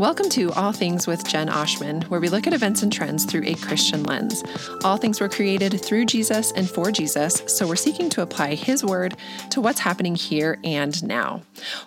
Welcome to All Things with Jen Oshman, where we look at events and trends through a Christian lens. All things were created through Jesus and for Jesus, so we're seeking to apply His word to what's happening here and now.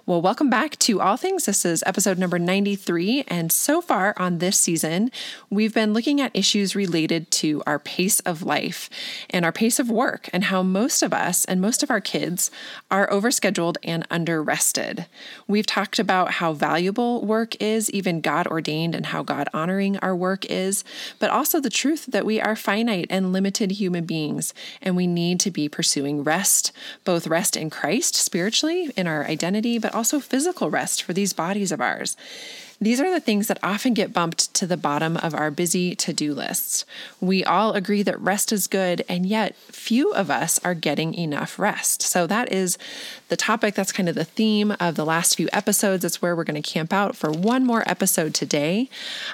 Well, welcome back to All Things. This is episode number 93, and so far on this season, we've been looking at issues related to our pace of life and our pace of work, and how most of us and most of our kids are overscheduled and under rested. We've talked about how valuable work is, even God ordained and how God honoring our work is, but also the truth that we are finite and limited human beings and we need to be pursuing rest, both rest in Christ spiritually in our identity, but also physical rest for these bodies of ours. These are the things that often get bumped to the bottom of our busy to do lists. We all agree that rest is good, and yet few of us are getting enough rest. So, that is the topic. That's kind of the theme of the last few episodes. It's where we're going to camp out for one more episode today.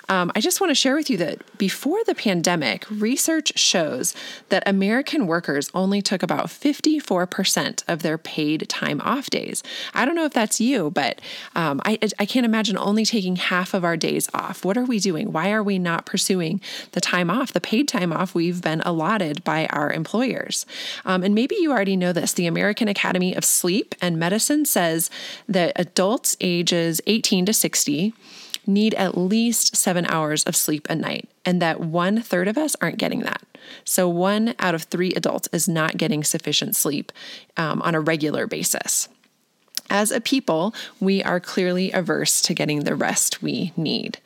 Um, I just want to share with you that before the pandemic, research shows that American workers only took about 54% of their paid time off days. I don't know if that's you, but um, I, I can't imagine only taking half of our days off. What are we doing? Why are we not pursuing the time off, the paid time off we've been allotted by our employers? Um, and maybe you already know this. The American Academy of Sleep and medicine says that adults ages 18 to 60 need at least seven hours of sleep a night, and that one third of us aren't getting that. So, one out of three adults is not getting sufficient sleep um, on a regular basis. As a people, we are clearly averse to getting the rest we need.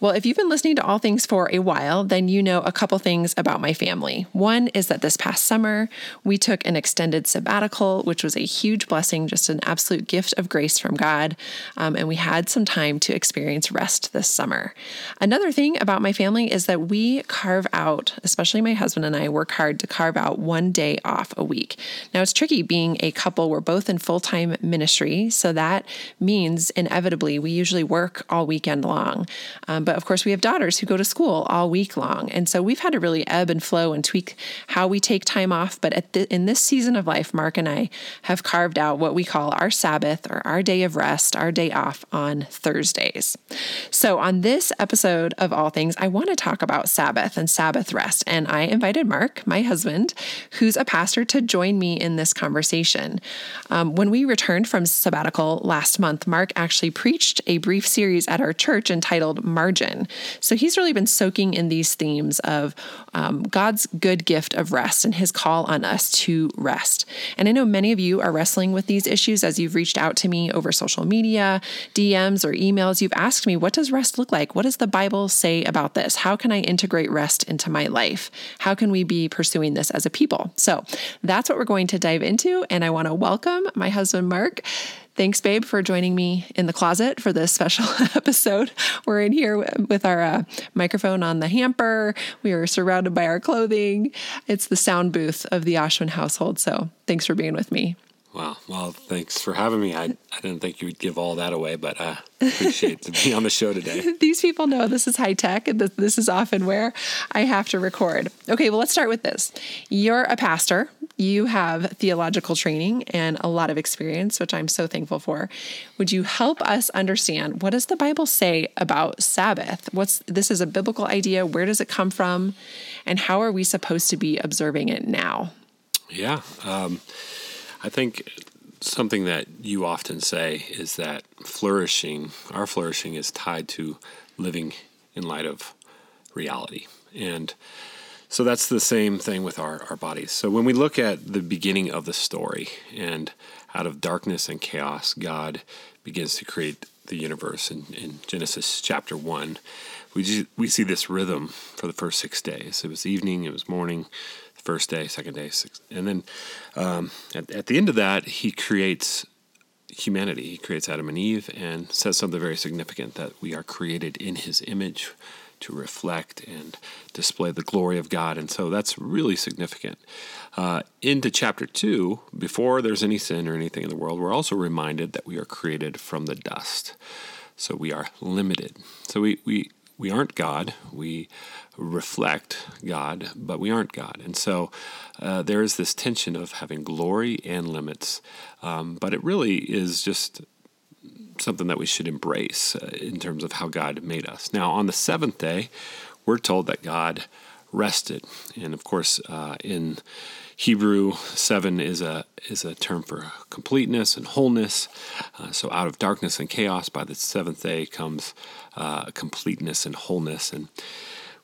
Well, if you've been listening to All Things for a while, then you know a couple things about my family. One is that this past summer, we took an extended sabbatical, which was a huge blessing, just an absolute gift of grace from God. Um, and we had some time to experience rest this summer. Another thing about my family is that we carve out, especially my husband and I, work hard to carve out one day off a week. Now, it's tricky being a couple, we're both in full time ministry. So that means inevitably we usually work all weekend long. Um, but of course, we have daughters who go to school all week long. And so we've had to really ebb and flow and tweak how we take time off. But the, in this season of life, Mark and I have carved out what we call our Sabbath or our day of rest, our day off on Thursdays. So on this episode of All Things, I want to talk about Sabbath and Sabbath rest. And I invited Mark, my husband, who's a pastor, to join me in this conversation. Um, when we returned from sabbatical last month, Mark actually preached a brief series at our church entitled Margin So he's really been soaking in these themes of um, God's good gift of rest and his call on us to rest. And I know many of you are wrestling with these issues as you've reached out to me over social media, DMs, or emails. You've asked me, what does rest look like? What does the Bible say about this? How can I integrate rest into my life? How can we be pursuing this as a people? So that's what we're going to dive into. And I want to welcome my husband, Mark. Thanks, babe, for joining me in the closet for this special episode. We're in here with our uh, microphone on the hamper. We are surrounded by our clothing. It's the sound booth of the Oshman household. So thanks for being with me. Wow. Well, thanks for having me. I, I didn't think you would give all that away, but I appreciate to be on the show today. These people know this is high tech and this is often where I have to record. Okay, well, let's start with this. You're a pastor, you have theological training and a lot of experience, which I'm so thankful for. Would you help us understand what does the Bible say about Sabbath? What's this is a biblical idea, where does it come from, and how are we supposed to be observing it now? Yeah. Um, I think something that you often say is that flourishing, our flourishing, is tied to living in light of reality. And so that's the same thing with our, our bodies. So when we look at the beginning of the story, and out of darkness and chaos, God begins to create the universe in, in Genesis chapter 1. We, we see this rhythm for the first six days. It was evening, it was morning, first day, second day, sixth, and then um, at, at the end of that, he creates humanity. He creates Adam and Eve and says something very significant that we are created in his image to reflect and display the glory of God. And so that's really significant. Uh, into chapter two, before there's any sin or anything in the world, we're also reminded that we are created from the dust. So we are limited. So we, we, we aren't God. We reflect God, but we aren't God. And so uh, there is this tension of having glory and limits. Um, but it really is just something that we should embrace uh, in terms of how God made us. Now, on the seventh day, we're told that God rested, and of course, uh, in Hebrew, seven is a is a term for completeness and wholeness. Uh, so, out of darkness and chaos, by the seventh day comes uh, completeness and wholeness. And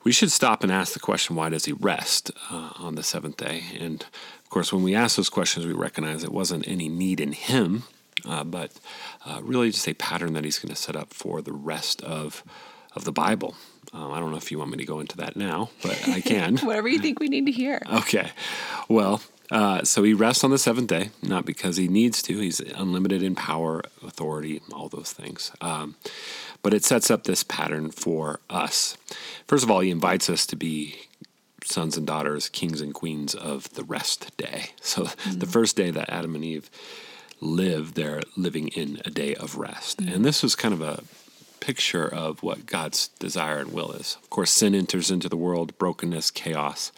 we should stop and ask the question: Why does He rest uh, on the seventh day? And of course, when we ask those questions, we recognize it wasn't any need in Him, uh, but uh, really just a pattern that He's going to set up for the rest of of the Bible. Um, I don't know if you want me to go into that now, but I can. Whatever you think we need to hear. Okay. Well, uh, so he rests on the seventh day, not because he needs to. He's unlimited in power, authority, all those things. Um, but it sets up this pattern for us. First of all, he invites us to be sons and daughters, kings and queens of the rest day. So mm-hmm. the first day that Adam and Eve lived, they're living in a day of rest. Mm-hmm. And this was kind of a picture of what God's desire and will is. Of course, sin enters into the world, brokenness, chaos,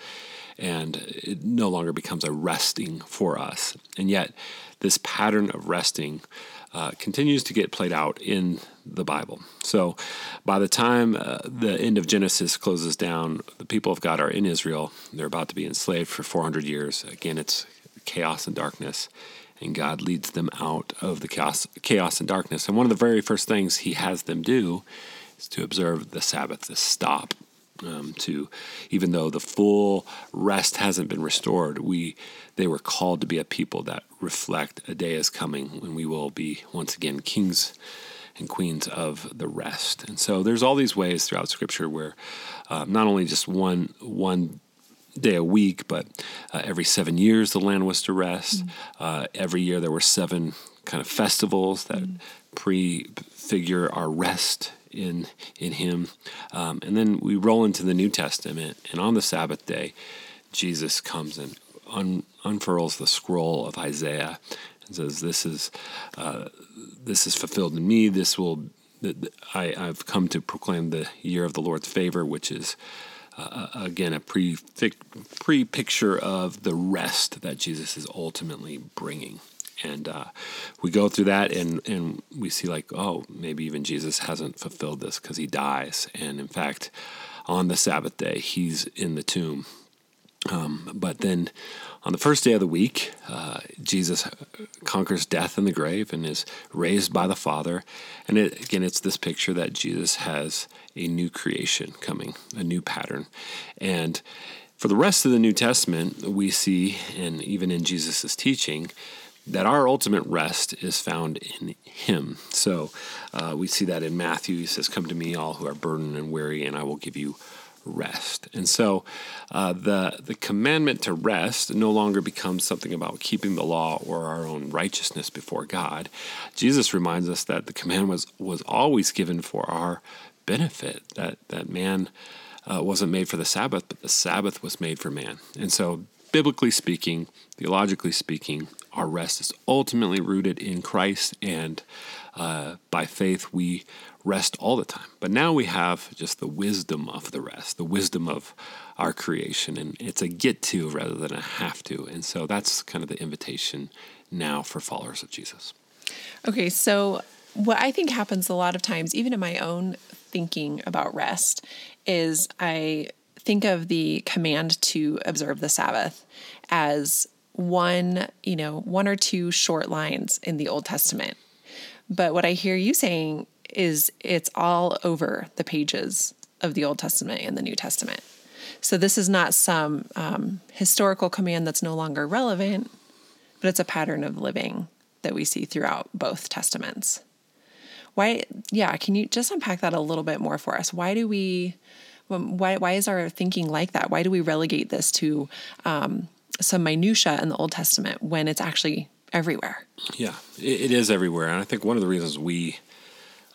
and it no longer becomes a resting for us. And yet, this pattern of resting uh, continues to get played out in the Bible. So, by the time uh, the end of Genesis closes down, the people of God are in Israel. They're about to be enslaved for 400 years. Again, it's chaos and darkness and God leads them out of the chaos, chaos and darkness. And one of the very first things He has them do is to observe the Sabbath, to stop. Um, to even though the full rest hasn't been restored, we they were called to be a people that reflect a day is coming when we will be once again kings and queens of the rest. And so there's all these ways throughout Scripture where uh, not only just one one day a week, but uh, every seven years the land was to rest. Mm. Uh, every year there were seven kind of festivals that mm. prefigure our rest in in Him. Um, and then we roll into the New Testament, and on the Sabbath day, Jesus comes and un- unfurls the scroll of Isaiah and says, "This is uh, this is fulfilled in me. This will." I, I've come to proclaim the year of the Lord's favor, which is uh, again, a pre pre picture of the rest that Jesus is ultimately bringing. And uh, we go through that, and, and we see like, oh, maybe even Jesus hasn't fulfilled this because he dies. And in fact, on the Sabbath day, he's in the tomb. Um, but then on the first day of the week, uh, Jesus conquers death in the grave and is raised by the Father. And it, again, it's this picture that Jesus has a new creation coming, a new pattern. And for the rest of the New Testament, we see, and even in Jesus' teaching, that our ultimate rest is found in Him. So uh, we see that in Matthew. He says, Come to me, all who are burdened and weary, and I will give you rest. And so uh, the, the commandment to rest no longer becomes something about keeping the law or our own righteousness before God. Jesus reminds us that the command was, was always given for our benefit, that, that man uh, wasn't made for the Sabbath, but the Sabbath was made for man. And so, biblically speaking, theologically speaking, our rest is ultimately rooted in Christ, and uh, by faith we rest all the time. But now we have just the wisdom of the rest, the wisdom of our creation. And it's a get to rather than a have to. And so that's kind of the invitation now for followers of Jesus. Okay, so what I think happens a lot of times, even in my own thinking about rest, is I think of the command to observe the Sabbath as one, you know, one or two short lines in the Old Testament. But what I hear you saying is it's all over the pages of the Old Testament and the New Testament. So this is not some um, historical command that's no longer relevant, but it's a pattern of living that we see throughout both testaments. Why? Yeah, can you just unpack that a little bit more for us? Why do we? Why? Why is our thinking like that? Why do we relegate this to um, some minutia in the Old Testament when it's actually everywhere? Yeah, it is everywhere, and I think one of the reasons we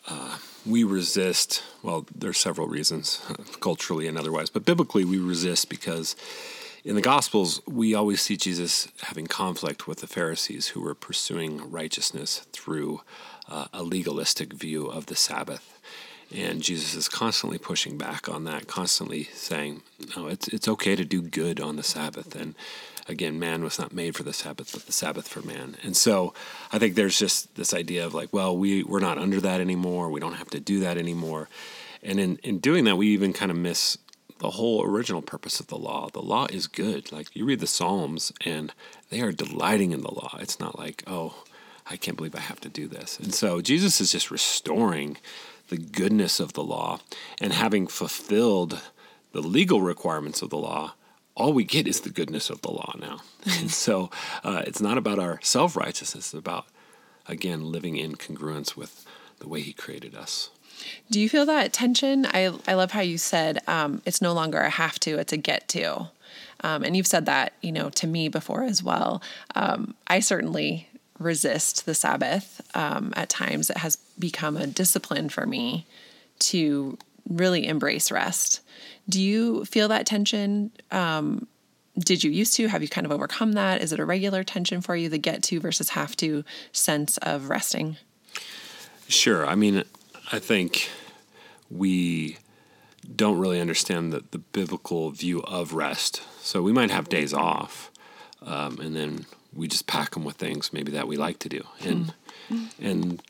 uh, we resist, well, there's several reasons, culturally and otherwise, but biblically we resist because in the Gospels we always see Jesus having conflict with the Pharisees who were pursuing righteousness through uh, a legalistic view of the Sabbath. And Jesus is constantly pushing back on that, constantly saying, "No, it's it's okay to do good on the Sabbath." And again, man was not made for the Sabbath, but the Sabbath for man. And so, I think there's just this idea of like, well, we we're not under that anymore. We don't have to do that anymore. And in in doing that, we even kind of miss the whole original purpose of the law. The law is good. Like you read the Psalms, and they are delighting in the law. It's not like, oh, I can't believe I have to do this. And so Jesus is just restoring the goodness of the law and having fulfilled the legal requirements of the law all we get is the goodness of the law now. And so uh, it's not about our self-righteousness it's about again living in congruence with the way he created us. Do you feel that tension? I, I love how you said um, it's no longer a have to it's a get to. Um, and you've said that you know to me before as well. Um, i certainly resist the sabbath um, at times it has become a discipline for me to really embrace rest. Do you feel that tension? Um, did you used to? Have you kind of overcome that? Is it a regular tension for you, the get to versus have to sense of resting? Sure. I mean, I think we don't really understand the, the biblical view of rest. So we might have days off, um, and then we just pack them with things maybe that we like to do. And mm-hmm. and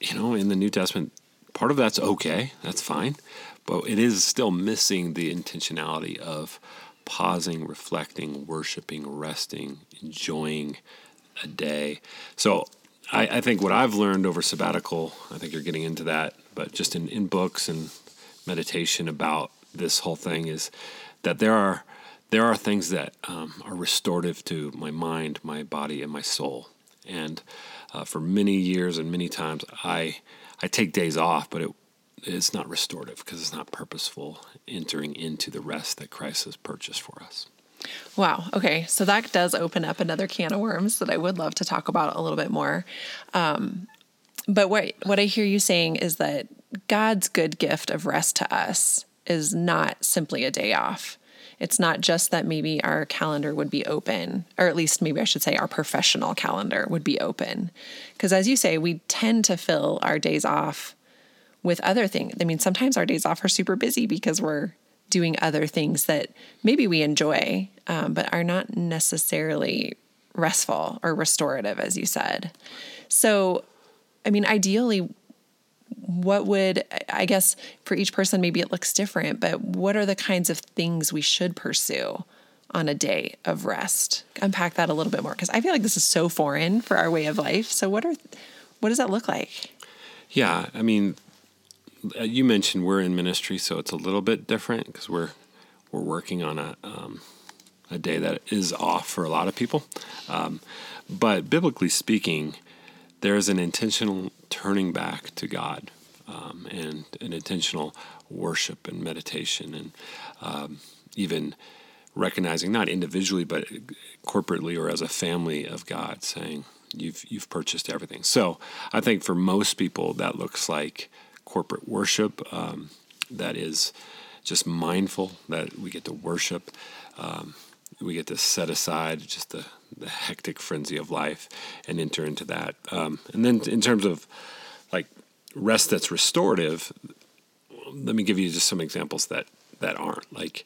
you know, in the New Testament, part of that's okay, that's fine, but it is still missing the intentionality of pausing, reflecting, worshiping, resting, enjoying a day. So I, I, think what I've learned over sabbatical, I think you're getting into that, but just in, in books and meditation about this whole thing is that there are there are things that um, are restorative to my mind, my body, and my soul. And uh, for many years and many times, I I take days off, but it it's not restorative because it's not purposeful entering into the rest that Christ has purchased for us. Wow. Okay. So that does open up another can of worms that I would love to talk about a little bit more. Um, but what what I hear you saying is that God's good gift of rest to us is not simply a day off. It's not just that maybe our calendar would be open, or at least maybe I should say our professional calendar would be open. Because as you say, we tend to fill our days off with other things. I mean, sometimes our days off are super busy because we're doing other things that maybe we enjoy, um, but are not necessarily restful or restorative, as you said. So, I mean, ideally, what would i guess for each person maybe it looks different but what are the kinds of things we should pursue on a day of rest? Unpack that a little bit more because i feel like this is so foreign for our way of life. So what are what does that look like? Yeah i mean uh, you mentioned we're in ministry so it's a little bit different because we're we're working on a um, a day that is off for a lot of people. Um, but biblically speaking there is an intentional turning back to God um, and an intentional worship and meditation and um, even recognizing not individually but corporately or as a family of God saying you've you've purchased everything. So I think for most people that looks like corporate worship um, that is just mindful that we get to worship. Um, we get to set aside just the, the hectic frenzy of life and enter into that. Um, and then in terms of like rest that's restorative, let me give you just some examples that that aren't like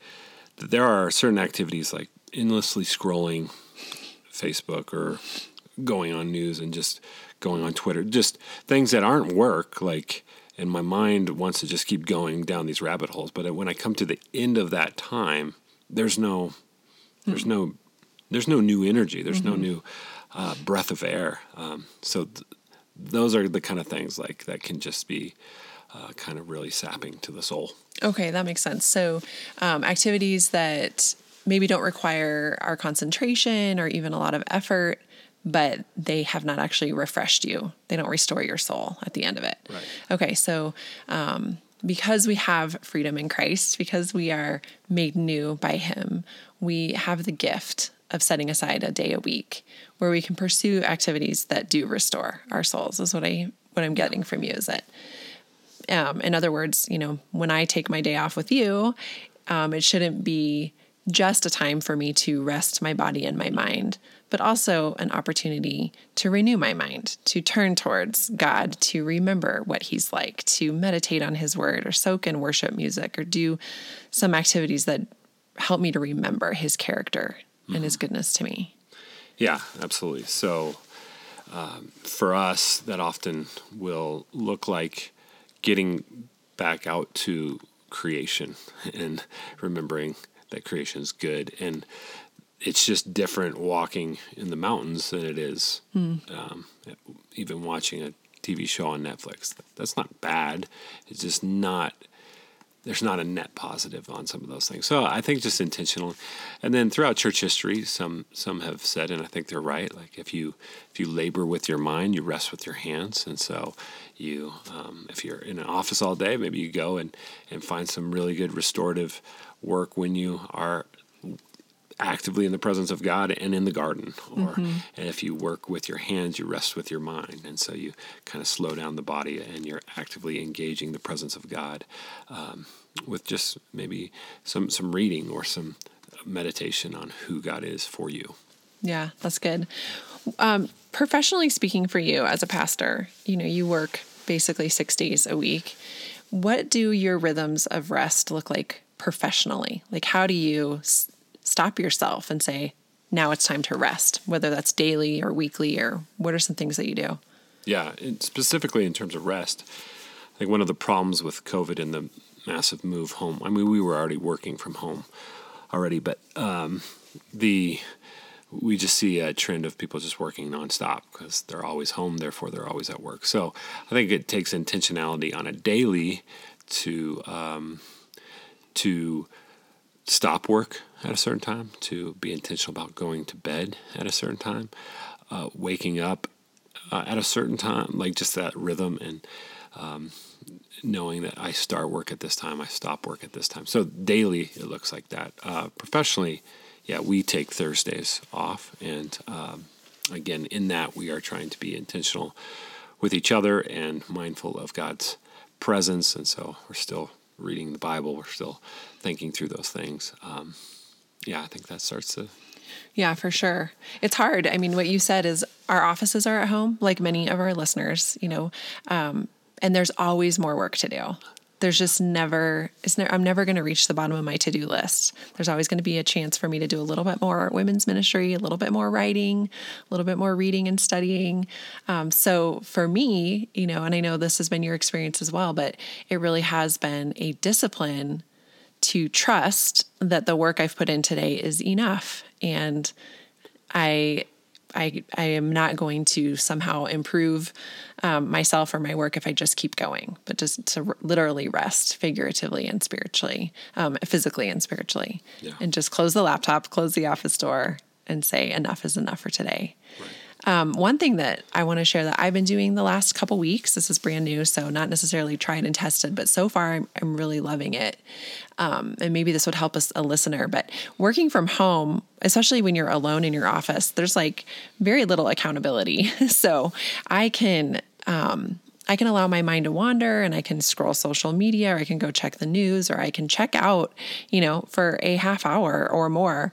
there are certain activities like endlessly scrolling Facebook or going on news and just going on Twitter, just things that aren't work like and my mind wants to just keep going down these rabbit holes but when I come to the end of that time there's no there's no there's no new energy. There's mm-hmm. no new uh, breath of air. Um, so th- those are the kind of things like that can just be uh, kind of really sapping to the soul. Okay, that makes sense. So um, activities that maybe don't require our concentration or even a lot of effort but they have not actually refreshed you. They don't restore your soul at the end of it. Right. Okay, so um, because we have freedom in Christ, because we are made new by Him, we have the gift of setting aside a day a week where we can pursue activities that do restore our souls. Is what I what I'm getting from you. Is that, um, in other words, you know, when I take my day off with you, um, it shouldn't be just a time for me to rest my body and my mind, but also an opportunity to renew my mind, to turn towards God, to remember what He's like, to meditate on His Word, or soak in worship music, or do some activities that help me to remember His character mm-hmm. and His goodness to me. Yeah, absolutely. So um, for us, that often will look like getting back out to creation and remembering that creation is good. And it's just different walking in the mountains than it is mm. um, even watching a TV show on Netflix. That's not bad. It's just not. There's not a net positive on some of those things. So I think just intentional, and then throughout church history, some some have said, and I think they're right. Like if you if you labor with your mind, you rest with your hands, and so you um, if you're in an office all day, maybe you go and and find some really good restorative work when you are actively in the presence of God and in the garden. Or mm-hmm. and if you work with your hands, you rest with your mind, and so you kind of slow down the body and you're actively engaging the presence of God um, with just maybe some some reading or some meditation on who God is for you. Yeah, that's good. Um, professionally speaking, for you as a pastor, you know you work basically six days a week. What do your rhythms of rest look like professionally? Like, how do you stop yourself and say, now it's time to rest, whether that's daily or weekly, or what are some things that you do? Yeah, specifically in terms of rest, I think one of the problems with COVID and the massive move home, I mean, we were already working from home already, but um, the we just see a trend of people just working nonstop because they're always home, therefore they're always at work. So I think it takes intentionality on a daily to um, to stop work at a certain time, to be intentional about going to bed at a certain time, uh, waking up uh, at a certain time, like just that rhythm and um, knowing that I start work at this time, I stop work at this time. So daily, it looks like that. Uh, professionally, yeah, we take Thursdays off, and um, again, in that we are trying to be intentional with each other and mindful of God's presence, and so we're still reading the Bible, we're still thinking through those things. Um, yeah, I think that starts to. Yeah, for sure. It's hard. I mean, what you said is our offices are at home, like many of our listeners, you know, um, and there's always more work to do. There's just never, it's ne- I'm never going to reach the bottom of my to do list. There's always going to be a chance for me to do a little bit more women's ministry, a little bit more writing, a little bit more reading and studying. Um, so for me, you know, and I know this has been your experience as well, but it really has been a discipline to trust that the work I've put in today is enough and I I I am not going to somehow improve um, myself or my work if I just keep going, but just to r- literally rest figuratively and spiritually, um, physically and spiritually, yeah. and just close the laptop, close the office door, and say enough is enough for today. Right. Um, one thing that I want to share that I've been doing the last couple weeks, this is brand new, so not necessarily tried and tested, but so far I'm, I'm really loving it. Um, and maybe this would help us a listener, but working from home, especially when you're alone in your office, there's like very little accountability. so I can, um, I can allow my mind to wander and I can scroll social media or I can go check the news or I can check out, you know, for a half hour or more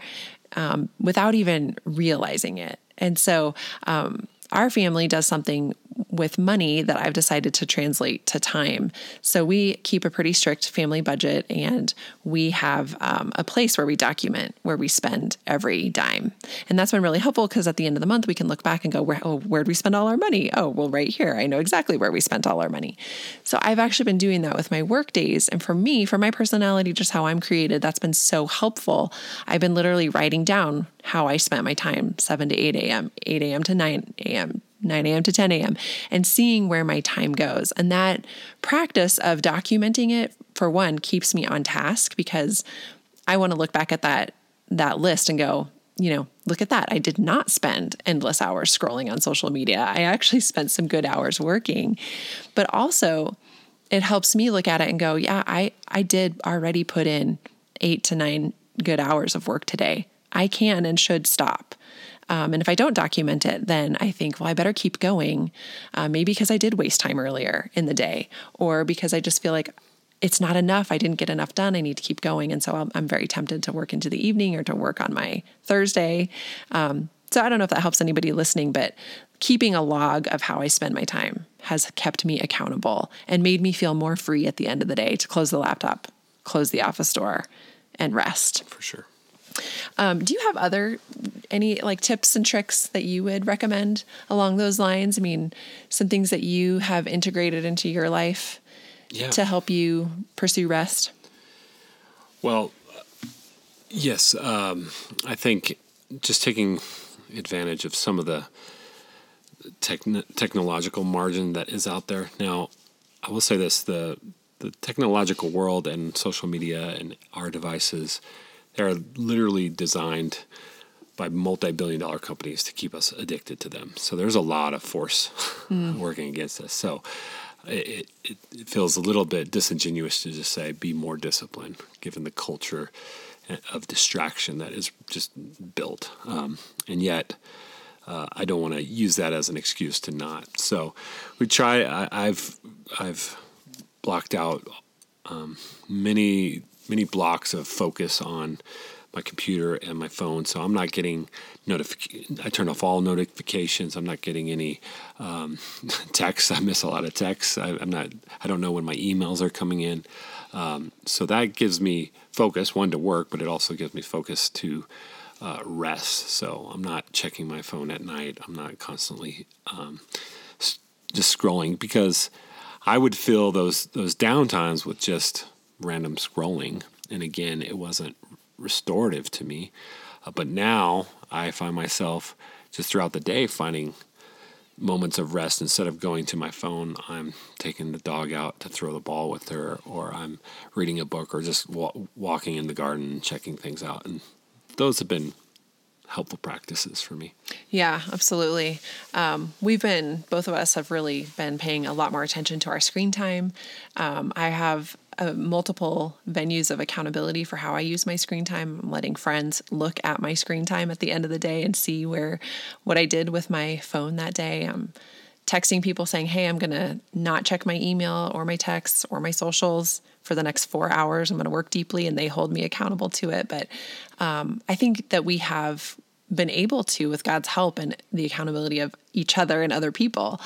um, without even realizing it. And so um, our family does something with money that I've decided to translate to time. So we keep a pretty strict family budget and we have um, a place where we document where we spend every dime. And that's been really helpful because at the end of the month, we can look back and go, where, oh, where'd we spend all our money? Oh, well, right here. I know exactly where we spent all our money. So I've actually been doing that with my work days. And for me, for my personality, just how I'm created, that's been so helpful. I've been literally writing down how I spent my time 7 to 8 a.m., 8 a.m. to 9 a.m., 9 a.m. to 10 a.m., and seeing where my time goes. And that practice of documenting it, for one, keeps me on task because I want to look back at that that list and go, you know, look at that. I did not spend endless hours scrolling on social media. I actually spent some good hours working. But also, it helps me look at it and go, yeah, I I did already put in 8 to 9 good hours of work today. I can and should stop. Um, and if I don't document it, then I think, well, I better keep going. Uh, maybe because I did waste time earlier in the day, or because I just feel like it's not enough. I didn't get enough done. I need to keep going. And so I'm, I'm very tempted to work into the evening or to work on my Thursday. Um, so I don't know if that helps anybody listening, but keeping a log of how I spend my time has kept me accountable and made me feel more free at the end of the day to close the laptop, close the office door, and rest. For sure. Um, do you have other any like tips and tricks that you would recommend along those lines? I mean, some things that you have integrated into your life Yeah. to help you pursue rest. Well, yes, um, I think just taking advantage of some of the techn- technological margin that is out there. Now, I will say this: the the technological world and social media and our devices, they are literally designed by multi-billion dollar companies to keep us addicted to them. So there's a lot of force working against us. So it, it, it feels a little bit disingenuous to just say be more disciplined given the culture of distraction that is just built. Um, and yet, uh, I don't want to use that as an excuse to not. So we try. I, I've I've blocked out um, many many blocks of focus on my computer and my phone, so I'm not getting. I turn off all notifications. I'm not getting any um, texts. I miss a lot of texts. I, I'm not. I don't know when my emails are coming in. Um, so that gives me focus, one to work, but it also gives me focus to uh, rest. So I'm not checking my phone at night. I'm not constantly um, just scrolling because I would fill those those downtimes with just random scrolling. And again, it wasn't restorative to me. Uh, but now I find myself just throughout the day finding moments of rest instead of going to my phone i'm taking the dog out to throw the ball with her or i'm reading a book or just wa- walking in the garden and checking things out and those have been helpful practices for me Yeah, absolutely. Um, we've been, both of us have really been paying a lot more attention to our screen time. Um, I have uh, multiple venues of accountability for how I use my screen time. I'm letting friends look at my screen time at the end of the day and see where what I did with my phone that day. I'm texting people saying, Hey, I'm going to not check my email or my texts or my socials for the next four hours. I'm going to work deeply and they hold me accountable to it. But um, I think that we have been able to, with God's help and the accountability of each other and other people,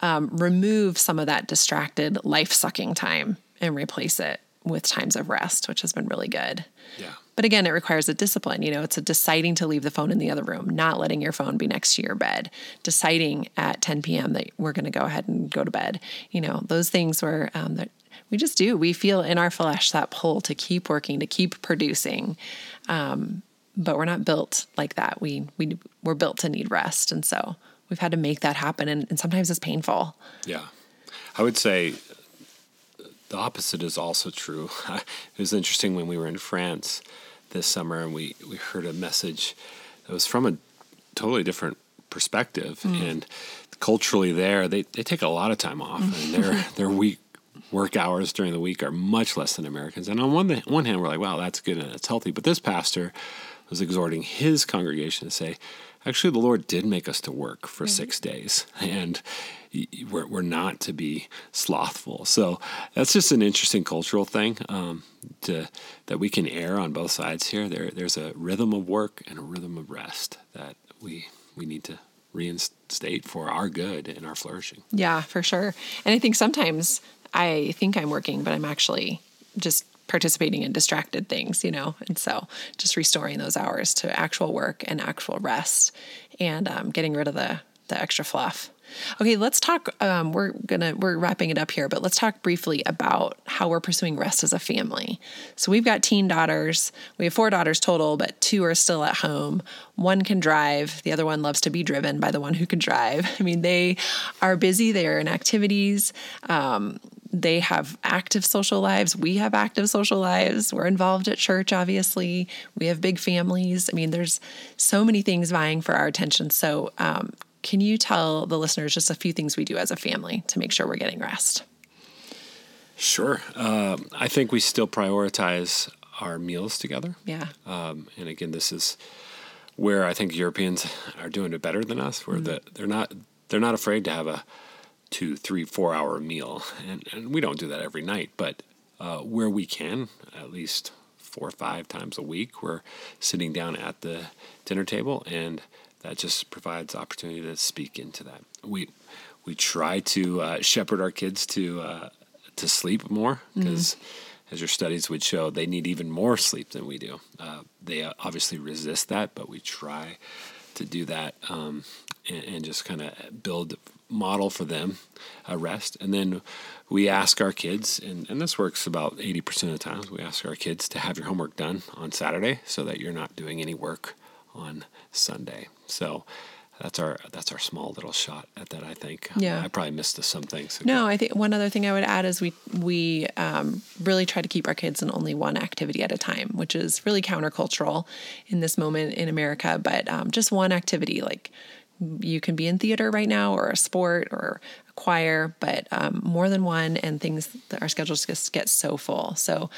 um, remove some of that distracted, life sucking time and replace it with times of rest, which has been really good. yeah But again, it requires a discipline. You know, it's a deciding to leave the phone in the other room, not letting your phone be next to your bed, deciding at 10 p.m. that we're going to go ahead and go to bed. You know, those things where um, that we just do. We feel in our flesh that pull to keep working, to keep producing. Um, but we're not built like that. We we we're built to need rest, and so we've had to make that happen. And, and sometimes it's painful. Yeah. I would say the opposite is also true. it was interesting when we were in France this summer and we, we heard a message that was from a totally different perspective. Mm. And culturally there, they, they take a lot of time off mm. and their, their week work hours during the week are much less than Americans. And on one, one hand, we're like, wow, that's good and it's healthy. But this pastor was exhorting his congregation to say, actually, the Lord did make us to work for mm-hmm. six days. And we're, we're not to be slothful. So that's just an interesting cultural thing um, to, that we can err on both sides here. There, there's a rhythm of work and a rhythm of rest that we, we need to reinstate for our good and our flourishing. Yeah, for sure. And I think sometimes I think I'm working, but I'm actually just participating in distracted things, you know? And so just restoring those hours to actual work and actual rest and um, getting rid of the, the extra fluff. Okay, let's talk. Um, we're gonna we're wrapping it up here, but let's talk briefly about how we're pursuing rest as a family. So we've got teen daughters. We have four daughters total, but two are still at home. One can drive. The other one loves to be driven by the one who can drive. I mean, they are busy. They are in activities. Um, they have active social lives. We have active social lives. We're involved at church, obviously. We have big families. I mean, there's so many things vying for our attention. So, um, can you tell the listeners just a few things we do as a family to make sure we're getting rest? Sure. Um, I think we still prioritize our meals together. Yeah. Um, and again, this is where I think Europeans are doing it better than us, where the, they're not they're not afraid to have a two, three, four hour meal, and, and we don't do that every night, but uh, where we can, at least four or five times a week, we're sitting down at the dinner table, and that just provides opportunity to speak into that. We we try to uh, shepherd our kids to uh, to sleep more because. Mm-hmm as your studies would show, they need even more sleep than we do. Uh, they obviously resist that, but we try to do that um, and, and, just kind of build model for them a rest. And then we ask our kids, and, and this works about 80% of the times, we ask our kids to have your homework done on Saturday so that you're not doing any work on Sunday. So that's our that's our small little shot at that. I think. Yeah. I probably missed some things. No, I think one other thing I would add is we we um, really try to keep our kids in only one activity at a time, which is really countercultural in this moment in America. But um, just one activity, like you can be in theater right now, or a sport, or a choir, but um, more than one, and things our schedules just get so full. So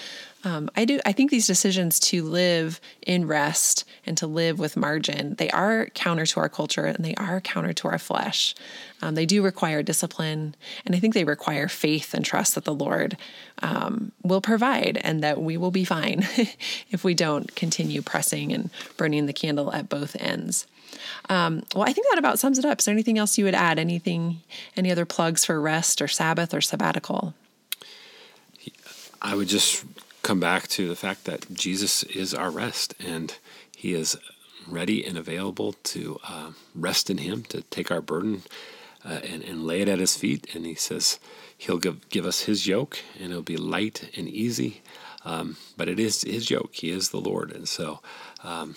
um, I do. I think these decisions to live in rest and to live with margin they are counter to our culture and they are counter to our flesh. Um, they do require discipline, and I think they require faith and trust that the Lord um, will provide and that we will be fine if we don't continue pressing and burning the candle at both ends. Um, well, I think that about sums it up. Is there anything else you would add? Anything, any other plugs for rest or Sabbath or sabbatical? I would just come back to the fact that Jesus is our rest and he is ready and available to uh, rest in him, to take our burden uh, and, and lay it at his feet. And he says he'll give, give us his yoke and it'll be light and easy. Um, but it is his yoke. He is the Lord. And so, um,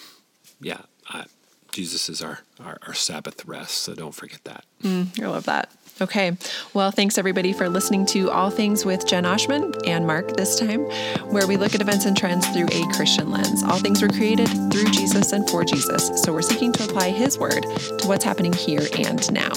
yeah, I, Jesus is our, our, our, Sabbath rest. So don't forget that. Mm, I love that. Okay. Well, thanks everybody for listening to All Things with Jen Oshman and Mark this time, where we look at events and trends through a Christian lens. All things were created through Jesus and for Jesus. So we're seeking to apply his word to what's happening here and now.